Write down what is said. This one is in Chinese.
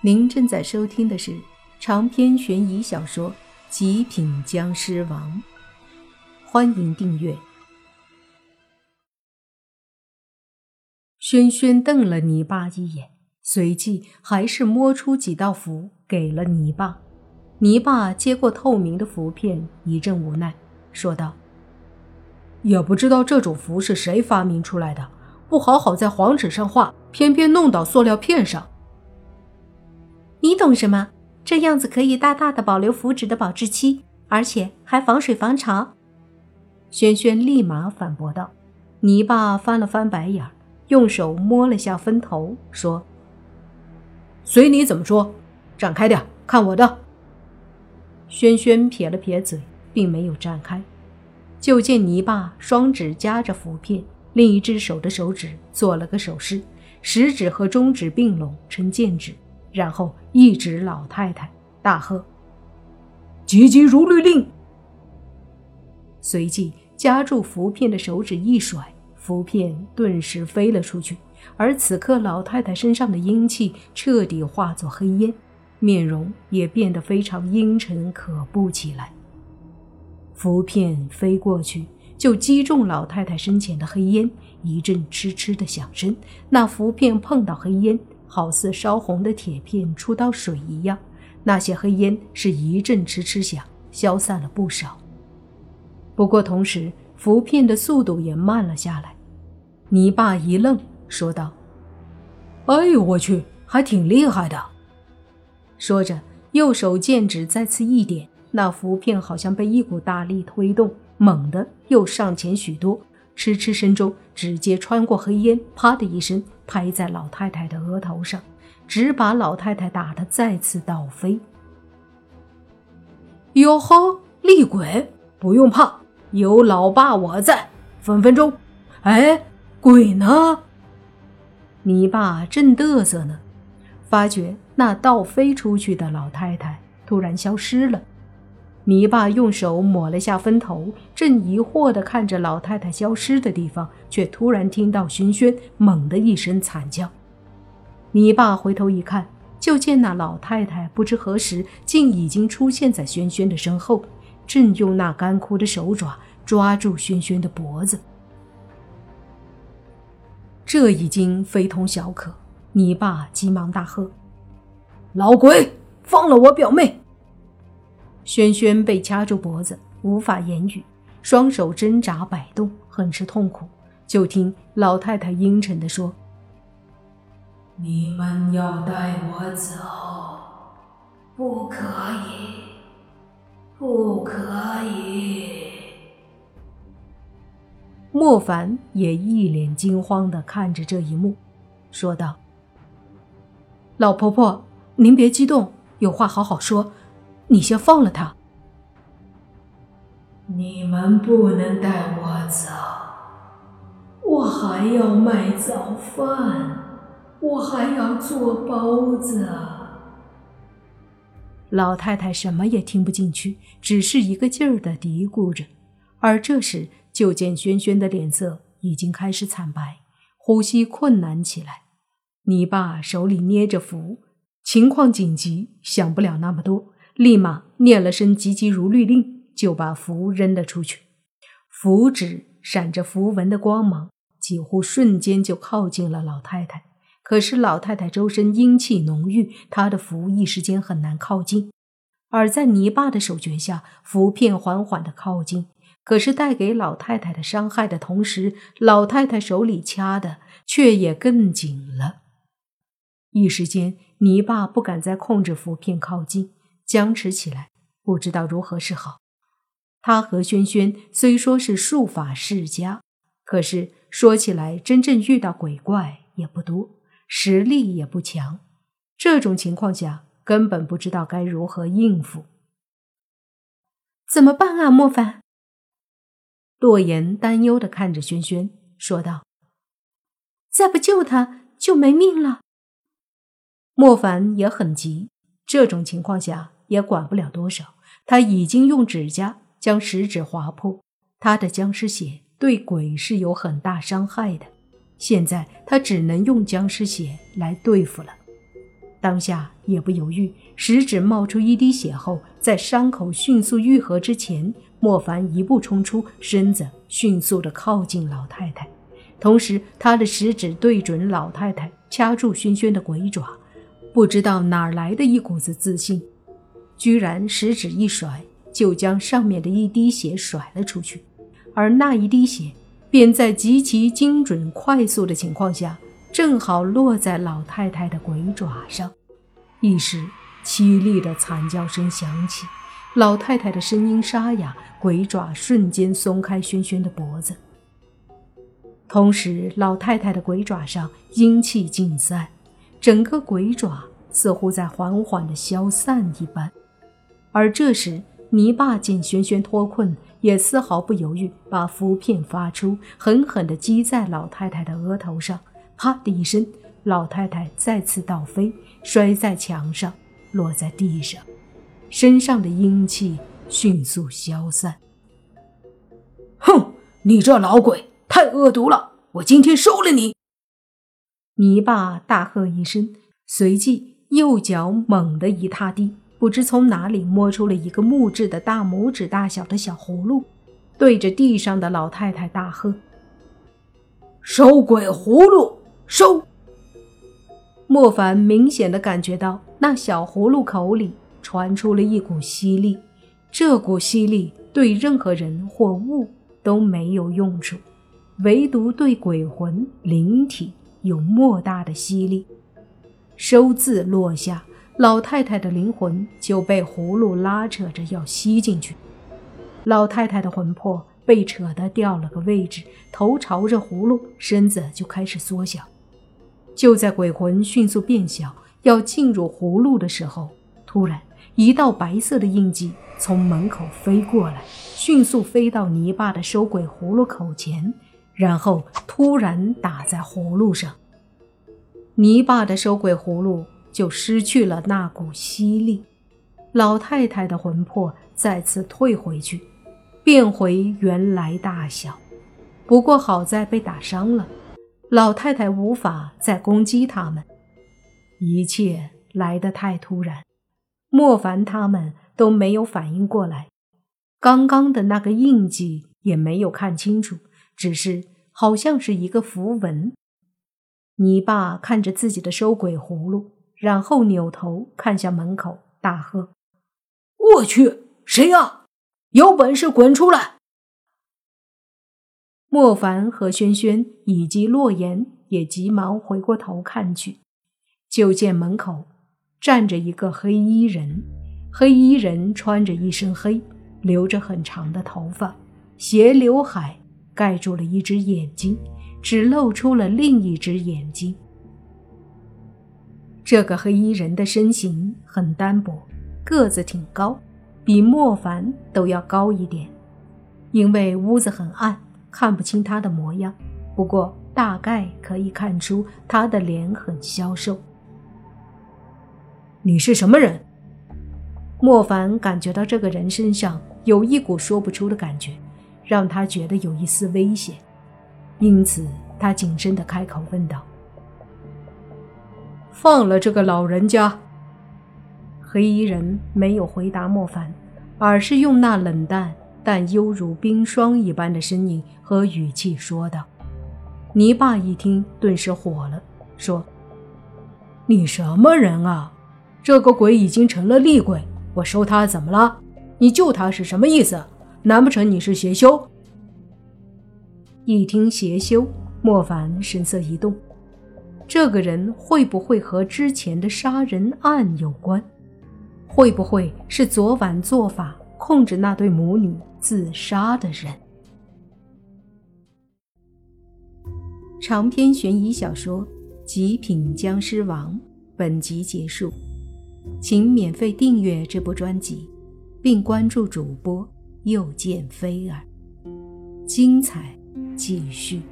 您正在收听的是长篇悬疑小说《极品僵尸王》，欢迎订阅。轩轩瞪了泥巴一眼，随即还是摸出几道符给了泥巴。泥巴接过透明的符片，一阵无奈，说道：“也不知道这种符是谁发明出来的，不好好在黄纸上画，偏偏弄到塑料片上。”你懂什么？这样子可以大大的保留符纸的保质期，而且还防水防潮。轩轩立马反驳道。泥巴翻了翻白眼，用手摸了下分头，说：“随你怎么说，展开点，看我的。”轩轩撇了撇嘴，并没有展开。就见泥巴双指夹着符片，另一只手的手指做了个手势，食指和中指并拢成剑指。然后一指老太太，大喝：“急急如律令！”随即夹住符片的手指一甩，符片顿时飞了出去。而此刻，老太太身上的阴气彻底化作黑烟，面容也变得非常阴沉可怖起来。符片飞过去，就击中老太太身前的黑烟，一阵嗤嗤的响声。那符片碰到黑烟。好似烧红的铁片触到水一样，那些黑烟是一阵哧哧响，消散了不少。不过同时，浮片的速度也慢了下来。泥巴一愣，说道：“哎呦我去，还挺厉害的。”说着，右手剑指再次一点，那浮片好像被一股大力推动，猛地又上前许多。嗤嗤声中，直接穿过黑烟，啪的一声拍在老太太的额头上，只把老太太打得再次倒飞。哟呵，厉鬼，不用怕，有老爸我在，分分钟。哎，鬼呢？你爸正嘚瑟呢，发觉那倒飞出去的老太太突然消失了。泥巴用手抹了下分头，正疑惑地看着老太太消失的地方，却突然听到轩轩猛的一声惨叫。泥巴回头一看，就见那老太太不知何时竟已经出现在轩轩的身后，正用那干枯的手爪抓住轩轩的脖子。这已经非同小可，泥巴急忙大喝：“老鬼，放了我表妹！”轩轩被掐住脖子，无法言语，双手挣扎摆动，很是痛苦。就听老太太阴沉地说：“你们要带我走，不可以，不可以。”莫凡也一脸惊慌地看着这一幕，说道：“老婆婆，您别激动，有话好好说。”你先放了他。你们不能带我走，我还要卖早饭，我还要做包子。老太太什么也听不进去，只是一个劲儿的嘀咕着。而这时，就见轩轩的脸色已经开始惨白，呼吸困难起来。你爸手里捏着符，情况紧急，想不了那么多。立马念了声“急急如律令”，就把符扔了出去。符纸闪着符文的光芒，几乎瞬间就靠近了老太太。可是老太太周身阴气浓郁，她的符一时间很难靠近。而在泥巴的手诀下，符片缓缓的靠近，可是带给老太太的伤害的同时，老太太手里掐的却也更紧了。一时间，泥巴不敢再控制符片靠近。僵持起来，不知道如何是好。他和轩轩虽说是术法世家，可是说起来，真正遇到鬼怪也不多，实力也不强。这种情况下，根本不知道该如何应付。怎么办啊，莫凡？洛言担忧的看着轩轩，说道：“再不救他，就没命了。”莫凡也很急，这种情况下。也管不了多少，他已经用指甲将食指划破。他的僵尸血对鬼是有很大伤害的，现在他只能用僵尸血来对付了。当下也不犹豫，食指冒出一滴血后，在伤口迅速愈合之前，莫凡一步冲出，身子迅速的靠近老太太，同时他的食指对准老太太，掐住轩轩的鬼爪。不知道哪来的一股子自信，居然食指一甩，就将上面的一滴血甩了出去，而那一滴血便在极其精准、快速的情况下。正好落在老太太的鬼爪上，一时凄厉的惨叫声响起，老太太的声音沙哑，鬼爪瞬间松开轩轩的脖子。同时，老太太的鬼爪上阴气尽散，整个鬼爪似乎在缓缓的消散一般。而这时，泥巴见轩轩脱困，也丝毫不犹豫，把符片发出，狠狠地击在老太太的额头上。啪的一声，老太太再次倒飞，摔在墙上，落在地上，身上的阴气迅速消散。哼，你这老鬼太恶毒了！我今天收了你！泥巴大喝一声，随即右脚猛地一踏地，不知从哪里摸出了一个木质的大拇指大小的小葫芦，对着地上的老太太大喝：“收鬼葫芦！”收。莫凡明显的感觉到那小葫芦口里传出了一股吸力，这股吸力对任何人或物都没有用处，唯独对鬼魂灵体有莫大的吸力。收字落下，老太太的灵魂就被葫芦拉扯着要吸进去，老太太的魂魄被扯得掉了个位置，头朝着葫芦，身子就开始缩小。就在鬼魂迅速变小，要进入葫芦的时候，突然一道白色的印记从门口飞过来，迅速飞到泥巴的收鬼葫芦口前，然后突然打在葫芦上。泥巴的收鬼葫芦就失去了那股吸力，老太太的魂魄再次退回去，变回原来大小。不过好在被打伤了。老太太无法再攻击他们，一切来得太突然，莫凡他们都没有反应过来。刚刚的那个印记也没有看清楚，只是好像是一个符文。你爸看着自己的收鬼葫芦，然后扭头看向门口，大喝：“我去，谁呀？有本事滚出来！”莫凡和轩轩以及洛言也急忙回过头看去，就见门口站着一个黑衣人。黑衣人穿着一身黑，留着很长的头发，斜刘海盖住了一只眼睛，只露出了另一只眼睛。这个黑衣人的身形很单薄，个子挺高，比莫凡都要高一点。因为屋子很暗。看不清他的模样，不过大概可以看出他的脸很消瘦。你是什么人？莫凡感觉到这个人身上有一股说不出的感觉，让他觉得有一丝危险，因此他谨慎的开口问道：“放了这个老人家。”黑衣人没有回答莫凡，而是用那冷淡。但犹如冰霜一般的声音和语气说道：“泥巴一听，顿时火了，说：‘你什么人啊？这个鬼已经成了厉鬼，我收他怎么了？你救他是什么意思？难不成你是邪修？’一听邪修，莫凡神色一动，这个人会不会和之前的杀人案有关？会不会是昨晚做法控制那对母女？”自杀的人。长篇悬疑小说《极品僵尸王》本集结束，请免费订阅这部专辑，并关注主播又见菲儿，精彩继续。